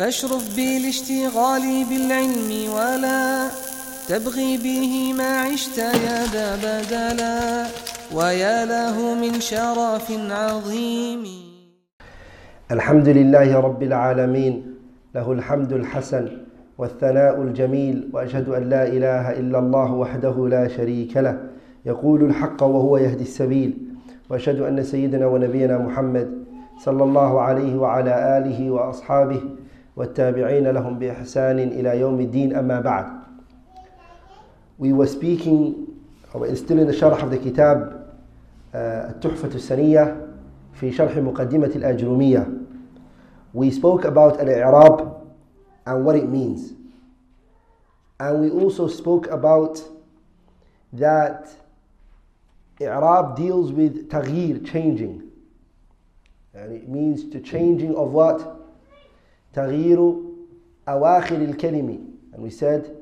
فاشرف بالاشتغال بالعلم ولا تبغي به ما عشت يا ذا بدلا ويا له من شرف عظيم. الحمد لله رب العالمين له الحمد الحسن والثناء الجميل وأشهد أن لا إله إلا الله وحده لا شريك له. يقول الحق وهو يهدي السبيل وأشهد أن سيدنا ونبينا محمد صلى الله عليه وعلى آله وأصحابه والتابعين لهم باحسان إلى يوم الدين اما بعد We were speaking or still in the شرح of the كتاب التحفة السنية في شرح مقدمة الأجرومية We spoke about al-i'rab and what it means. And we also spoke about that i'rab deals with تغيير, changing. And it means the changing of what? تغيير أواخر الكلمة. And we said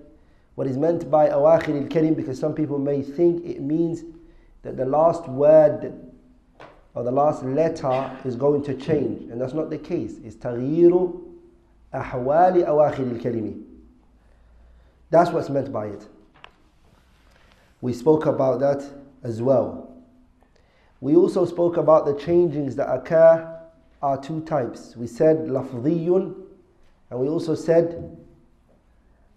what is meant by أواخر الكلم because some people may think it means that the last word or the last letter is going to change. And that's not the case. It's تغيير أحوال أواخر الكلمة. That's what's meant by it. We spoke about that as well. We also spoke about the changings that occur are two types. We said لفظي and we also said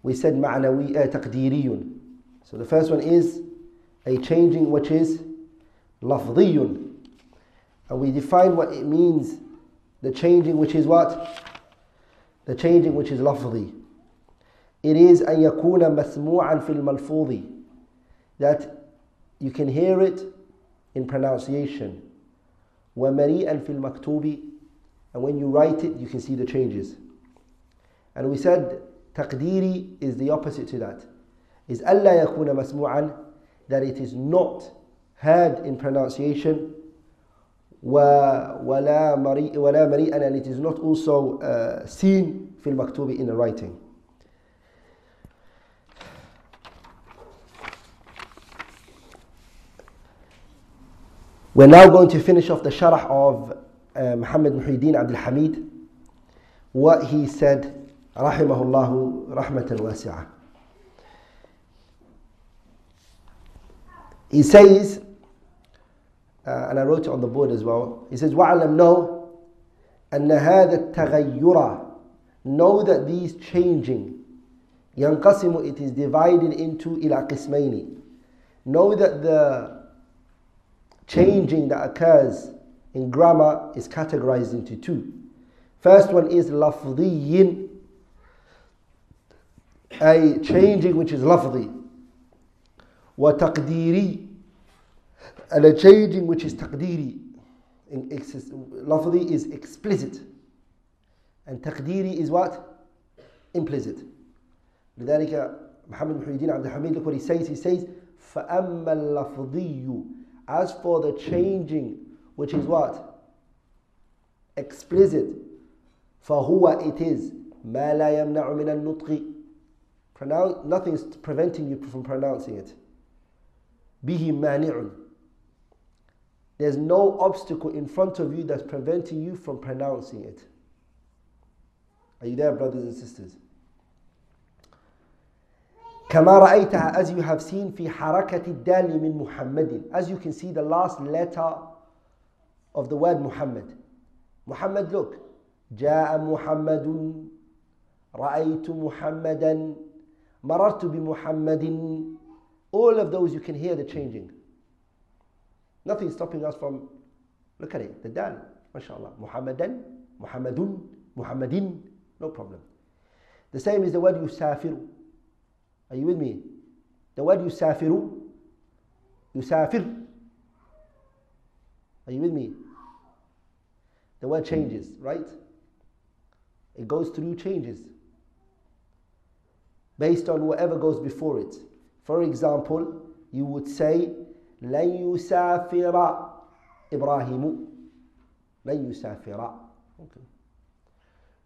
we said معنوي uh, تقديري. So the first one is a changing which is لفظي and we define what it means the changing which is what the changing which is لفظي it is أن يكون مسموعا في الملفوظ that you can hear it in pronunciation ومريئا في المكتوب and when you write it you can see the changes and we said تقديري is the opposite to that is ألا يكون مسموعا that it is not heard in pronunciation ولا مريء ولا مريئا and it is not also uh, seen في المكتوب in the writing We're now going to finish off the sharh of uh, Muhammad Muhyiddin Abdul Hamid what he said رحمه الله رحمة واسعة He says uh, and I wrote it on the board as well. He says, وَعْلَمْ know أن هذا التغير Know that these changing ينقسم it is divided into إلى قسمين Know that the changing that occurs in grammar is categorized into two. First one is لفظي a changing which is لفظي وتقديري a changing which is تقديري لفظي is explicit and تقديري is what implicit لذلك محمد محي الدين عبد الحميد look what he says he says فأما اللفظي as for the changing which is what explicit فهو it is ما لا يمنع من النطق Pronounce, nothing is preventing you from pronouncing it به مانع there's no obstacle in front of you that's preventing you from pronouncing it. Are you there, brothers and sisters? كما رأيتها as you have seen في حركة الدال من محمد as you can see the last letter of the word Muhammad Muhammad look جاء محمد رأيت محمدا marartu bi Muhammadin. All of those you can hear the changing. Nothing stopping us from, look at it, the dal, mashallah. Muhammadan, Muhammadun, Muhammadin, no problem. The same is the word yusafiru. Are you with me? The word yusafiru, yusafir. Are you with me? The word changes, right? It goes through changes based on whatever goes before it. For example, you would say, لن يسافر إبراهيم لن يسافر okay.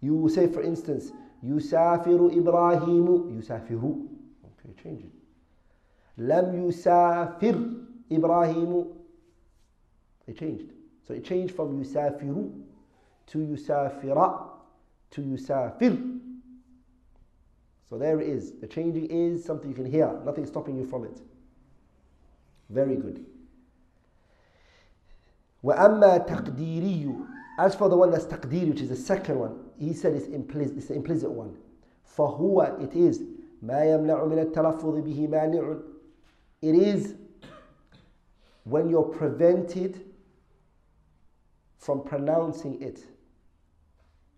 You say for instance يسافر إبراهيم يسافر okay change it لم يسافر إبراهيم it changed so it changed from يسافر to يسافر to yusafir. So there it is. The changing is something you can hear. Nothing stopping you from it. Very good. وَأَمَّا تَقْدِيرِيُّ As for the one that's taqdeer, which is the second one, he said it's implicit, it's the implicit one. فَهُوَ It is مَا يَمْنَعُ مِنَ التَّلَفُّظِ بِهِ مَانِعٌ It is when you're prevented from pronouncing it.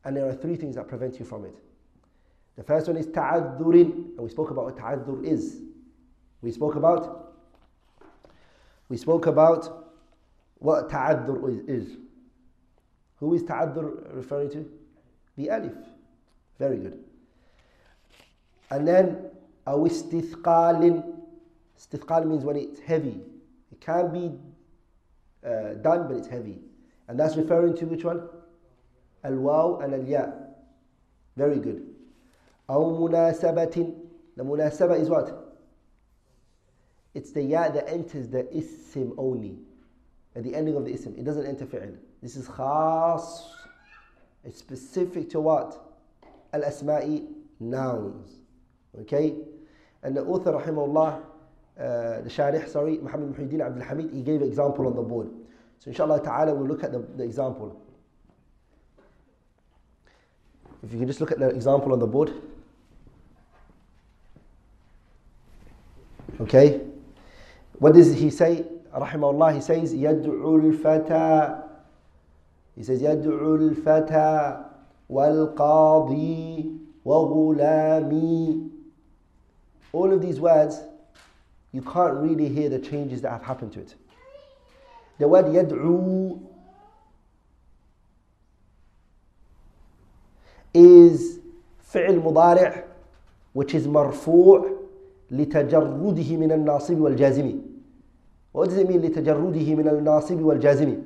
And there are three things that prevent you from it. The first one is ta'addurin. And we spoke about what ta'addur is. We spoke about we spoke about what ta'addur is. Who is ta'addur referring to? The alif. Very good. And then awistithqalin. Istithqal means when it's heavy. It can be uh, done, but it's heavy. And that's referring to which one? Al-waw and al-ya. Very good. أو مناسبة The munasaba is what? It's the ya that enters the isim only. At the ending of the isim. It doesn't enter fi'l. This is khas. It's specific to what? Al-asma'i nouns. Okay? And the author, rahimahullah, uh, the sharih, sorry, Muhammad Muhyiddin Abdul Hamid, he gave an example on the board. So inshallah ta'ala, we'll look at the, the example. If you can just look at the example on the board. Okay? What does he say? Rahimahullah, he says, يدعو الفتى He says, يدعو الفتى والقاضي وغلامي All of these words, you can't really hear the changes that have happened to it. The word يدعو is فعل مضارع which is مرفوع لتجرده من الناصب والجازم What does it mean لتجرده من الناصب والجازم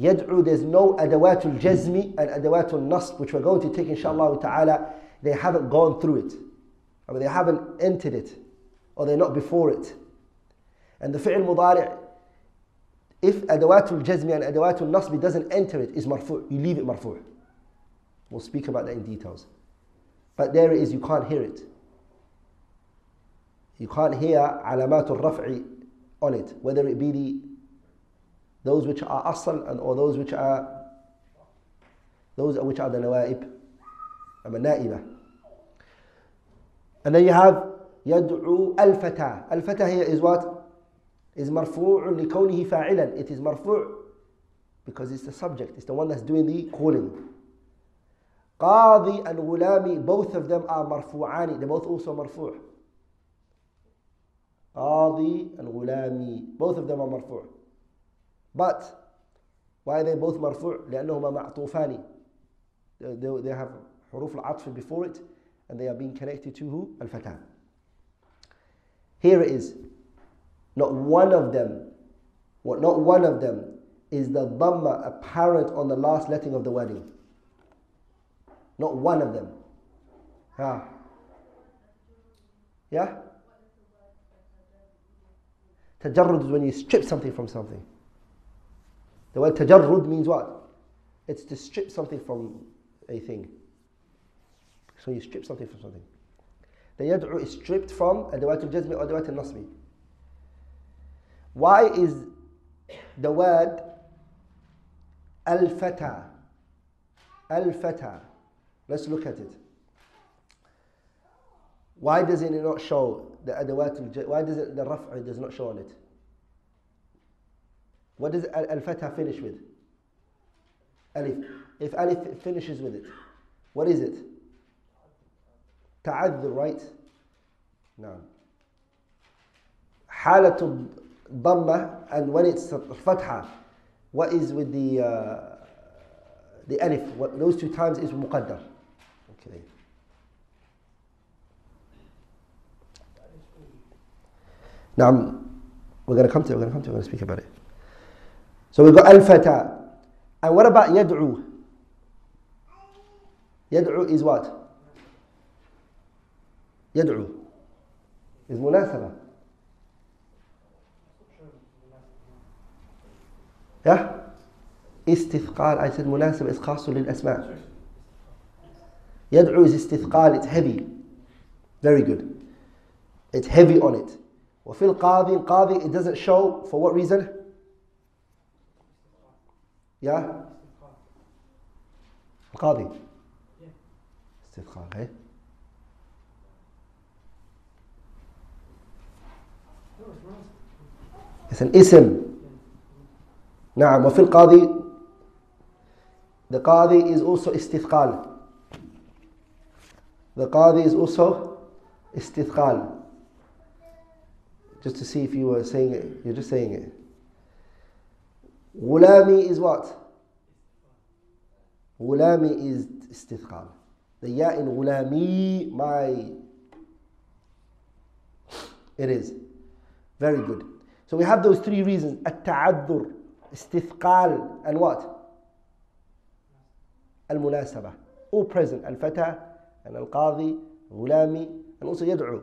يدعو there's no أدوات الجزم and أدوات النصب which we're going to take inshallah ta'ala they haven't gone through it I mean they haven't entered it or they're not before it and the فعل مضارع if أدوات الجزم and أدوات النصب doesn't enter it is مرفوع you leave it مرفوع we'll speak about that in details but there it is you can't hear it you can't hear علامات الرفع on it, whether it be the those which are asl and or those which are those which are the nawaib, النائبة. And then you have يدعو الفتى. الفتى here is what? Is مرفوع لكونه فاعلا. It is مرفوع because it's the subject. It's the one that's doing the calling. قاضي and غلامي, both of them are مرفوعان. They're both also مرفوع. قاضي and غلامي both of them are مرفوع but why are they both مرفوع لأنهما معطوفان they, they have حروف العطف before it and they are being connected to who الفتاة here it is not one of them what not one of them is the dhamma apparent on the last letting of the wording not one of them huh? yeah Tajarrud is when you strip something from something. The word tajarrud means what? It's to strip something from a thing. So you strip something from something. The yad'u is stripped from adawat al-jazmi or adawat al-nasbi. Why is the word al-fata, al-fata, let's look at it. Why does it not show the adawat Why does it, the raf'a does not show on it? What does al-fatha finish with? Alif. If alif finishes with it, what is it? Ta'adhur, right? No. حالة الضمة and when it's fatha, what is with the uh, the alif? What, those two times is مقدر. Okay. Now, we're going to come to it, we're going to come to it, we're going to speak about it. So we've got al-fata. And what about yad'u? Yad'u is what? Yad'u is munasaba. Yeah? Istithqal, I said munasaba is khasul lil asma. Yad'u is istithqal, it's heavy. Very good. It's heavy on it. وفي القاضي, قاضي, it doesn't show, for what reason? Yeah? القاضي. استثقال, hey? It's an ism. نعم وفي القاضي the qadi is also istithqal. The qadi is also istithqal. just to see if you were saying it. You're just saying it. Ghulami is what? Ghulami is istithqal. The ya in ghulami, my. It is. Very good. So we have those three reasons. At-ta'addur, istithqal, and what? Al-munasabah. All present. Al-fata, and al-qadhi, ghulami, and also yad'u.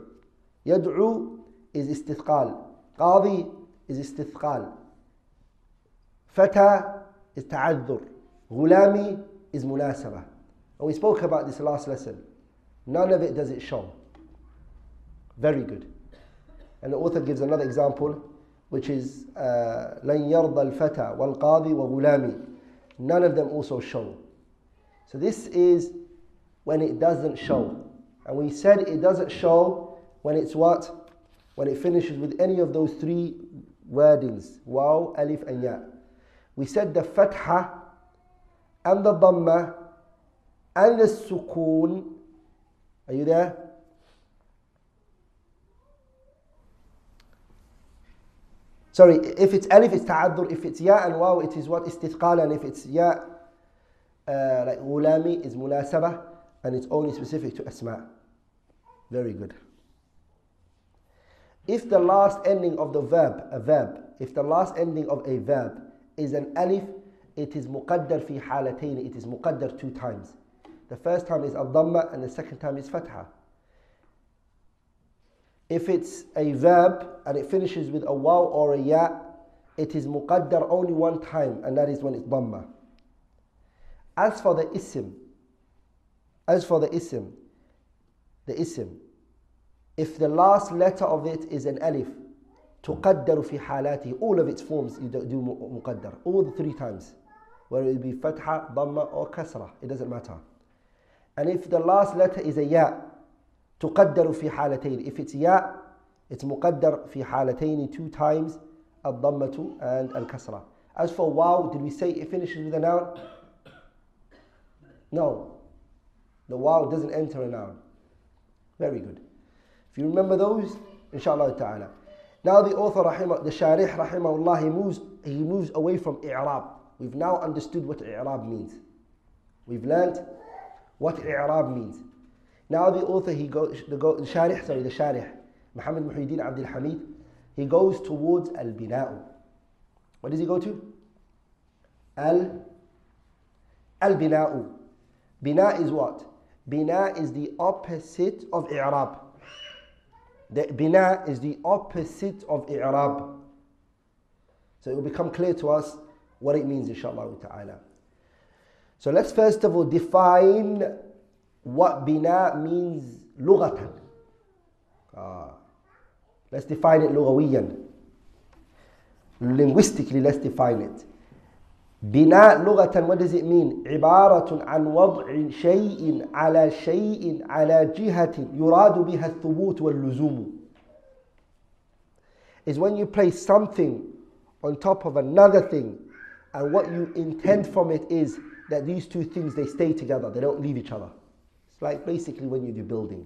Yad'u is استثقال قاضي is استثقال فتى is تعذر غلامي is مناسبة and we spoke about this last lesson none of it does it show very good and the author gives another example which is uh, لن يرضى الفتى والقاضي وغلامي none of them also show So this is when it doesn't show. And we said it doesn't show when it's what? When it finishes with any of those three wordings, waw, alif, and ya. We said the fatha and the dhamma and the sukoon. Are you there? Sorry, if it's alif, it's ta'addur. If it's ya and waw, it is what? Istithqal. And if it's ya uh, like gulami is munasabah and it's only specific to asma. Very good. If the last ending of the verb, a verb, if the last ending of a verb is an alif, it is muqaddar fi halatayn, it is muqaddar two times. The first time is al-dhamma and the second time is fatha. If it's a verb and it finishes with a waw or a ya, it is muqaddar only one time and that is when it's dhamma. As for the isim, as for the isim, the isim, if the last letter of it is an alif, تقدر في حالاته all of its forms you do مقدر all the three times whether it be fatha, dhamma or kasra it doesn't matter and if the last letter is a ya تقدر في حالتين if it's ya it's مقدر في حالتين two times الضمة and الكسرة as for wow did we say it finishes with a noun no. The waw doesn't enter a noun. Very good. If you remember those, inshallah ta'ala. Now the author, rahimah, the sharih, rahimahullah, he moves, he moves away from i'rab. We've now understood what i'rab means. We've learned what i'rab means. Now the author, he goes, the, go, the sharih, sorry, the sharih, Muhammad Muhyiddin Abdul Hamid, he goes towards al-bina'u. What does he go to? Al, al-bina'u. Bina is what? Bina is the opposite of i'rab. The bina is the opposite of i'rab. So it will become clear to us what it means, inshallah ta'ala. So let's first of all define what bina means lughatan. Ah. Let's define it lughawiyan. Linguistically, let's define it. بناء لغة what does it mean عبارة عن وضع شيء على شيء على جهة يراد بها الثبوت واللزوم is when you place something on top of another thing and what you intend from it is that these two things they stay together they don't leave each other it's like basically when you do building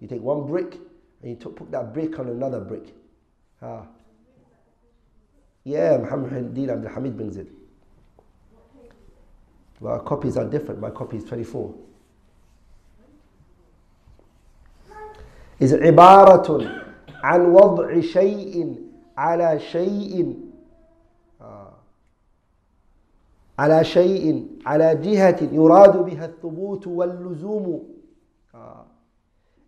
you take one brick and you put that brick on another brick ah. yeah Muhammad Abdul Hamid brings it well, our copies are different. My copy is 24. is عبارة عن وضع شيء على شيء على شيء على جهة يراد بها الثبوت واللزوم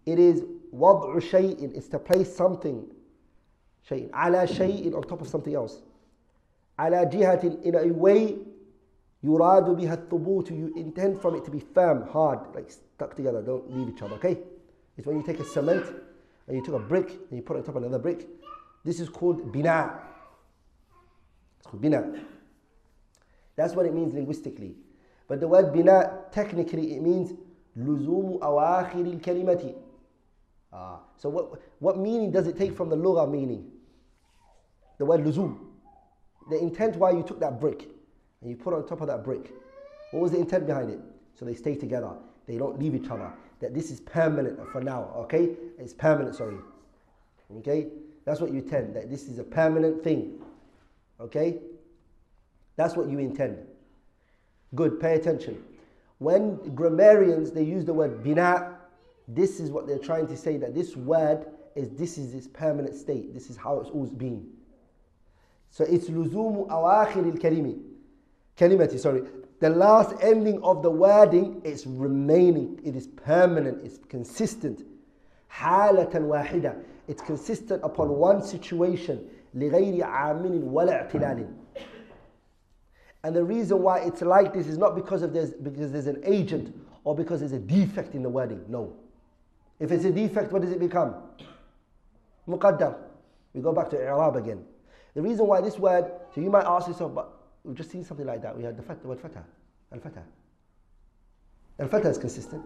It is وضع شيء is to place something شيء على شيء on top of something else على جهة in a way يراد بها الثبوت you intend from it to be firm hard like stuck together don't leave each other okay it's when you take a cement and you took a brick and you put it on top of another brick this is called bina it's called bina that's what it means linguistically but the word bina technically it means لزوم أواخر الكلمة ah. so what, what meaning does it take from the lugha meaning the word luzum the intent why you took that brick and you put on top of that brick. What was the intent behind it? So they stay together, they don't leave each other. That this is permanent for now, okay? It's permanent, sorry. Okay? That's what you intend, that this is a permanent thing. Okay? That's what you intend. Good, pay attention. When grammarians they use the word bina, this is what they're trying to say that this word is this is its permanent state. This is how it's always been. So it's luzumu awakhir al-kalimi. Kalimati, sorry. The last ending of the wording is remaining. It is permanent. It's consistent. Halatan wahida. It's consistent upon one situation. لغير عامل ولا And the reason why it's like this is not because of there's because there's an agent or because there's a defect in the wording. No. If it's a defect, what does it become? Muqaddar. We go back to i'rab again. The reason why this word, so you might ask yourself, but We've just seen something like that. We had the, fat, the word fatah. Al-fatah. Al-fatah is consistent.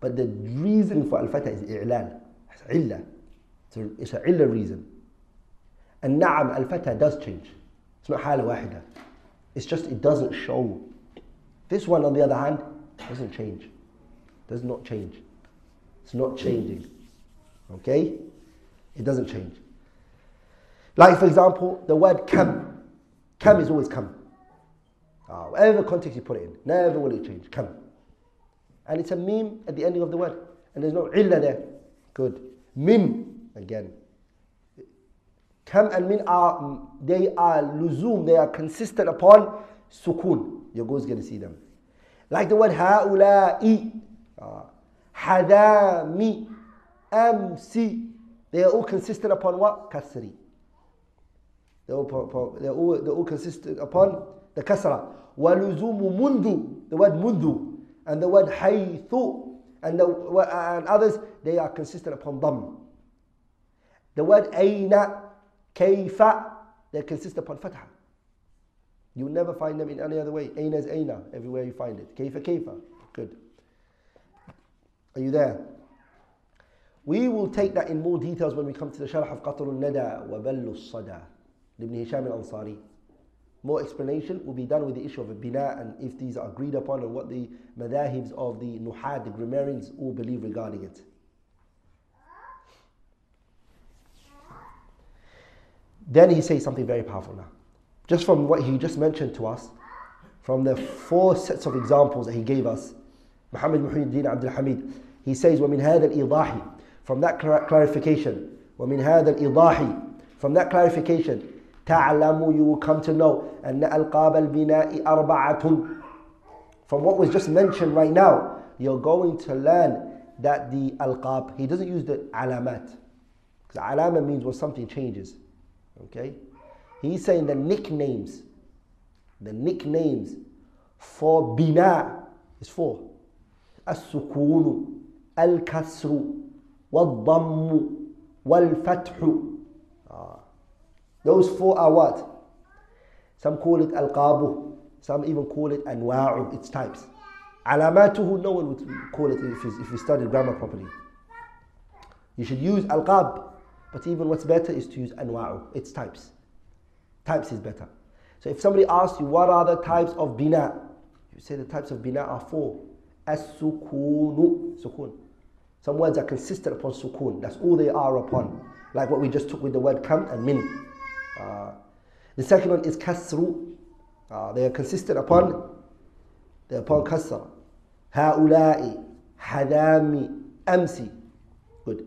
But the reason for al-fatah is i'lal. It's illa. It's a illa reason. And na'am, al-fatah does change. It's not hala wahida. It's just it doesn't show. This one, on the other hand, doesn't change. Does not change. It's not changing. Okay? It doesn't change. Like, for example, the word kam. Come is always come. Uh, whatever context you put it in, never will it change. Come. And it's a mim at the ending of the word. And there's no illa there. Good. Mim, again. Kam and min are, they are luzum, they are consistent upon sukun. Your go's going to see them. Like the word ha'ula'i, uh, hadami, amsi. They are all consistent upon what? Kasri. They're all, they're all, they're all consistent upon the kasra. وَلُزُومُ mundu, The word mundu and the word haythu and, the, and others, they are consistent upon dam. The word aina, kayfa, they consist upon fatha. You'll never find them in any other way. Aina is aina, everywhere you find it. Kayfa, kayfa. Good. Are you there? We will take that in more details when we come to the Sharh of Qatr al-Nada wa sada Ibn Hisham al-Ansari. More explanation will be done with the issue of a bina and if these are agreed upon and what the madahibs of the nuhad, the grammarians, all believe regarding it. Then he says something very powerful now. Just from what he just mentioned to us, from the four sets of examples that he gave us, Muhammad Muhyiddin Abdul Hamid, he says, وَمِنْ هَذَا الْإِضَاحِ From that clarification, وَمِنْ هَذَا الْإِضَاحِ From that clarification, تعلم you will come to know أن ألقاب البناء أربعة From what was just mentioned right now, you're going to learn that the alqab, he doesn't use the alamat. Because alama means when something changes. Okay? He's saying the nicknames, the nicknames for bina is four. السكون الكسر والضم والفتح those four are what? Some call it al-qabu. Some even call it anwa'u, its types. Alamatuhu, no one would call it if you, if studied grammar properly. You should use al-qab, but even what's better is to use anwa'u, its types. Types is better. So if somebody asks you what are the types of bina, you say the types of bina are four. As-sukunu, sukun. Some words are consistent upon sukun. That's all they are upon. Like what we just took with the word kam and min the second one is kasru. Uh, they are consistent upon they are upon kasra. Haulai, hadami, amsi. Good.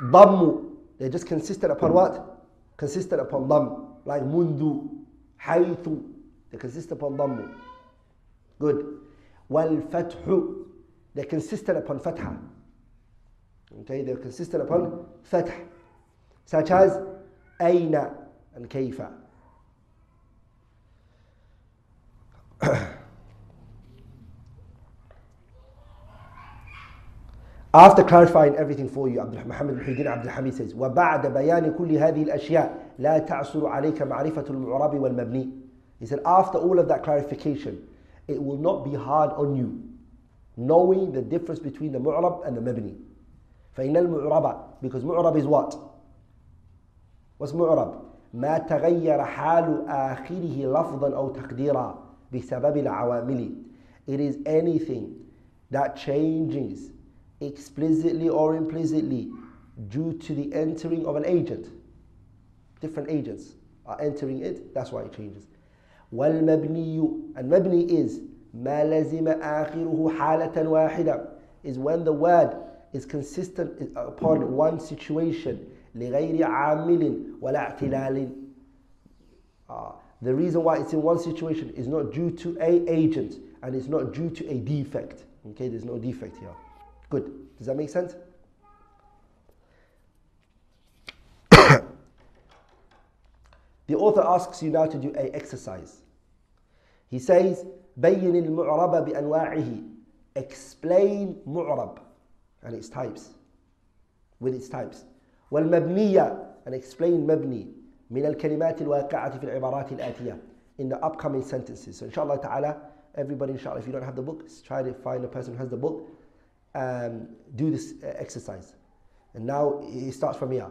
Dammu. They're just consistent upon what? Consistent upon dam. Like mundu, haythu. They consist upon dammu. Good. Wal fathu. They're consistent upon fatha. Okay, they're consistent upon fatha. Such as aina. And كيف After clarifying everything for you, Muhammad Muhyiddin Abdul Hamid says, وبعد بيان كل هذه الأشياء لا تعسر عليك معرفة المعرب والمبني. He said, after all of that clarification, it will not be hard on you knowing the difference between the mu'rab and the mabni. فإن المعرب because mu'rab is what? What's mu'rab? ما تغير حال آخره لفظا أو تقديرا بسبب العوامل. It is anything that changes explicitly or implicitly due to the entering of an agent. Different agents are entering it, that's why it changes. والمبني and mabni is ما لزم آخره حالة واحدة is when the word is consistent upon one situation لغير عامل ولا اعتلال uh, the reason why it's in one situation is not due to a agent and it's not due to a defect okay there's no defect here good does that make sense the author asks you now to do a exercise he says بين المعرب بأنواعه explain معرب and its types with its types والمبنية and explain مبني من الكلمات الواقعة في العبارات الآتية in the upcoming sentences so inshallah ta'ala everybody inshallah if you don't have the book try to find a person who has the book um, do this uh, exercise and now it starts from here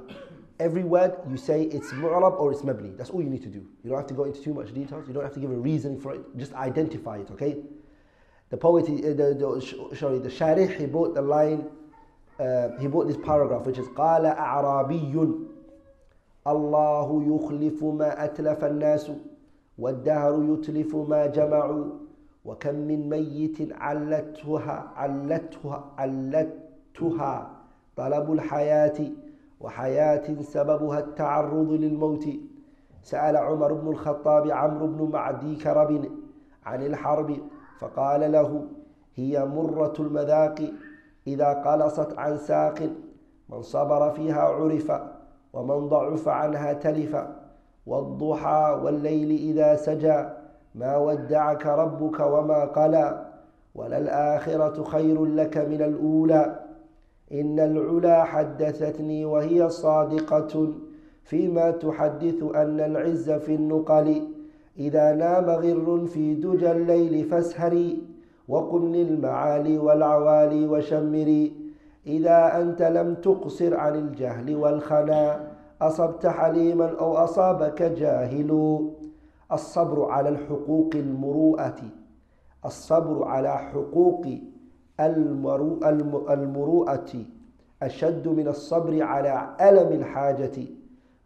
every word you say it's mu'rab or it's mabni. That's all you need to do. You don't have to go into too much details. You don't have to give a reason for it. Just identify it, okay? The poet, uh, the, the, sorry, the sharih, he brought the line, uh, he brought this paragraph which is قال أعرابي الله يخلف ما أتلف الناس والدهر يتلف ما جمعوا وكم من ميت علتها علتها علتها طلب الحياة وحياة سببها التعرض للموت سأل عمر بن الخطاب عمرو بن معدي كرب عن الحرب فقال له هي مرة المذاق إذا قلصت عن ساق من صبر فيها عرف ومن ضعف عنها تلف والضحى والليل إذا سجى ما ودعك ربك وما قلى وللآخرة خير لك من الأولى إن العلا حدثتني وهي صادقة فيما تحدث أن العز في النقل إذا نام غر في دجى الليل فاسهري وقم للمعالي والعوالي وشمري إذا أنت لم تقصر عن الجهل والخنا أصبت حليما أو أصابك جاهل الصبر على الحقوق المروءة الصبر على حقوق المروءة أشد من الصبر على ألم الحاجة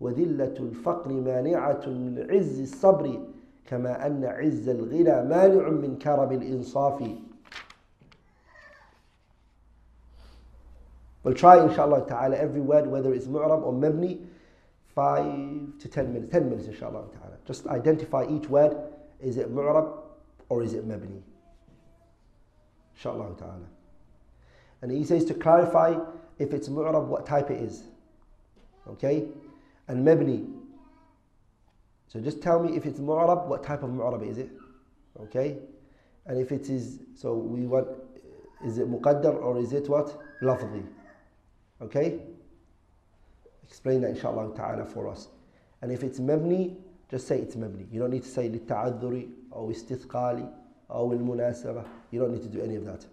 وذلة الفقر مانعة من عز الصبر كما أن عز الغنى مانع من كرم الإنصاف We'll try inshallah ta'ala every word whether it's mu'rab or mabni 5 to 10 minutes 10 minutes inshallah ta'ala just identify each word is it mu'rab or is it mabni inshallah ta'ala and he says to clarify if it's mu'rab what type it is okay and mabni so just tell me if it's mu'rab what type of mu'rab is it okay and if it is so we want is it muqaddar or is it what lafzi okay explain that inshallah ta'ala for us and if it's mabni just say it's mabni you don't need to say للتعذر or استثقالي أو المناسبة you don't need to do any of that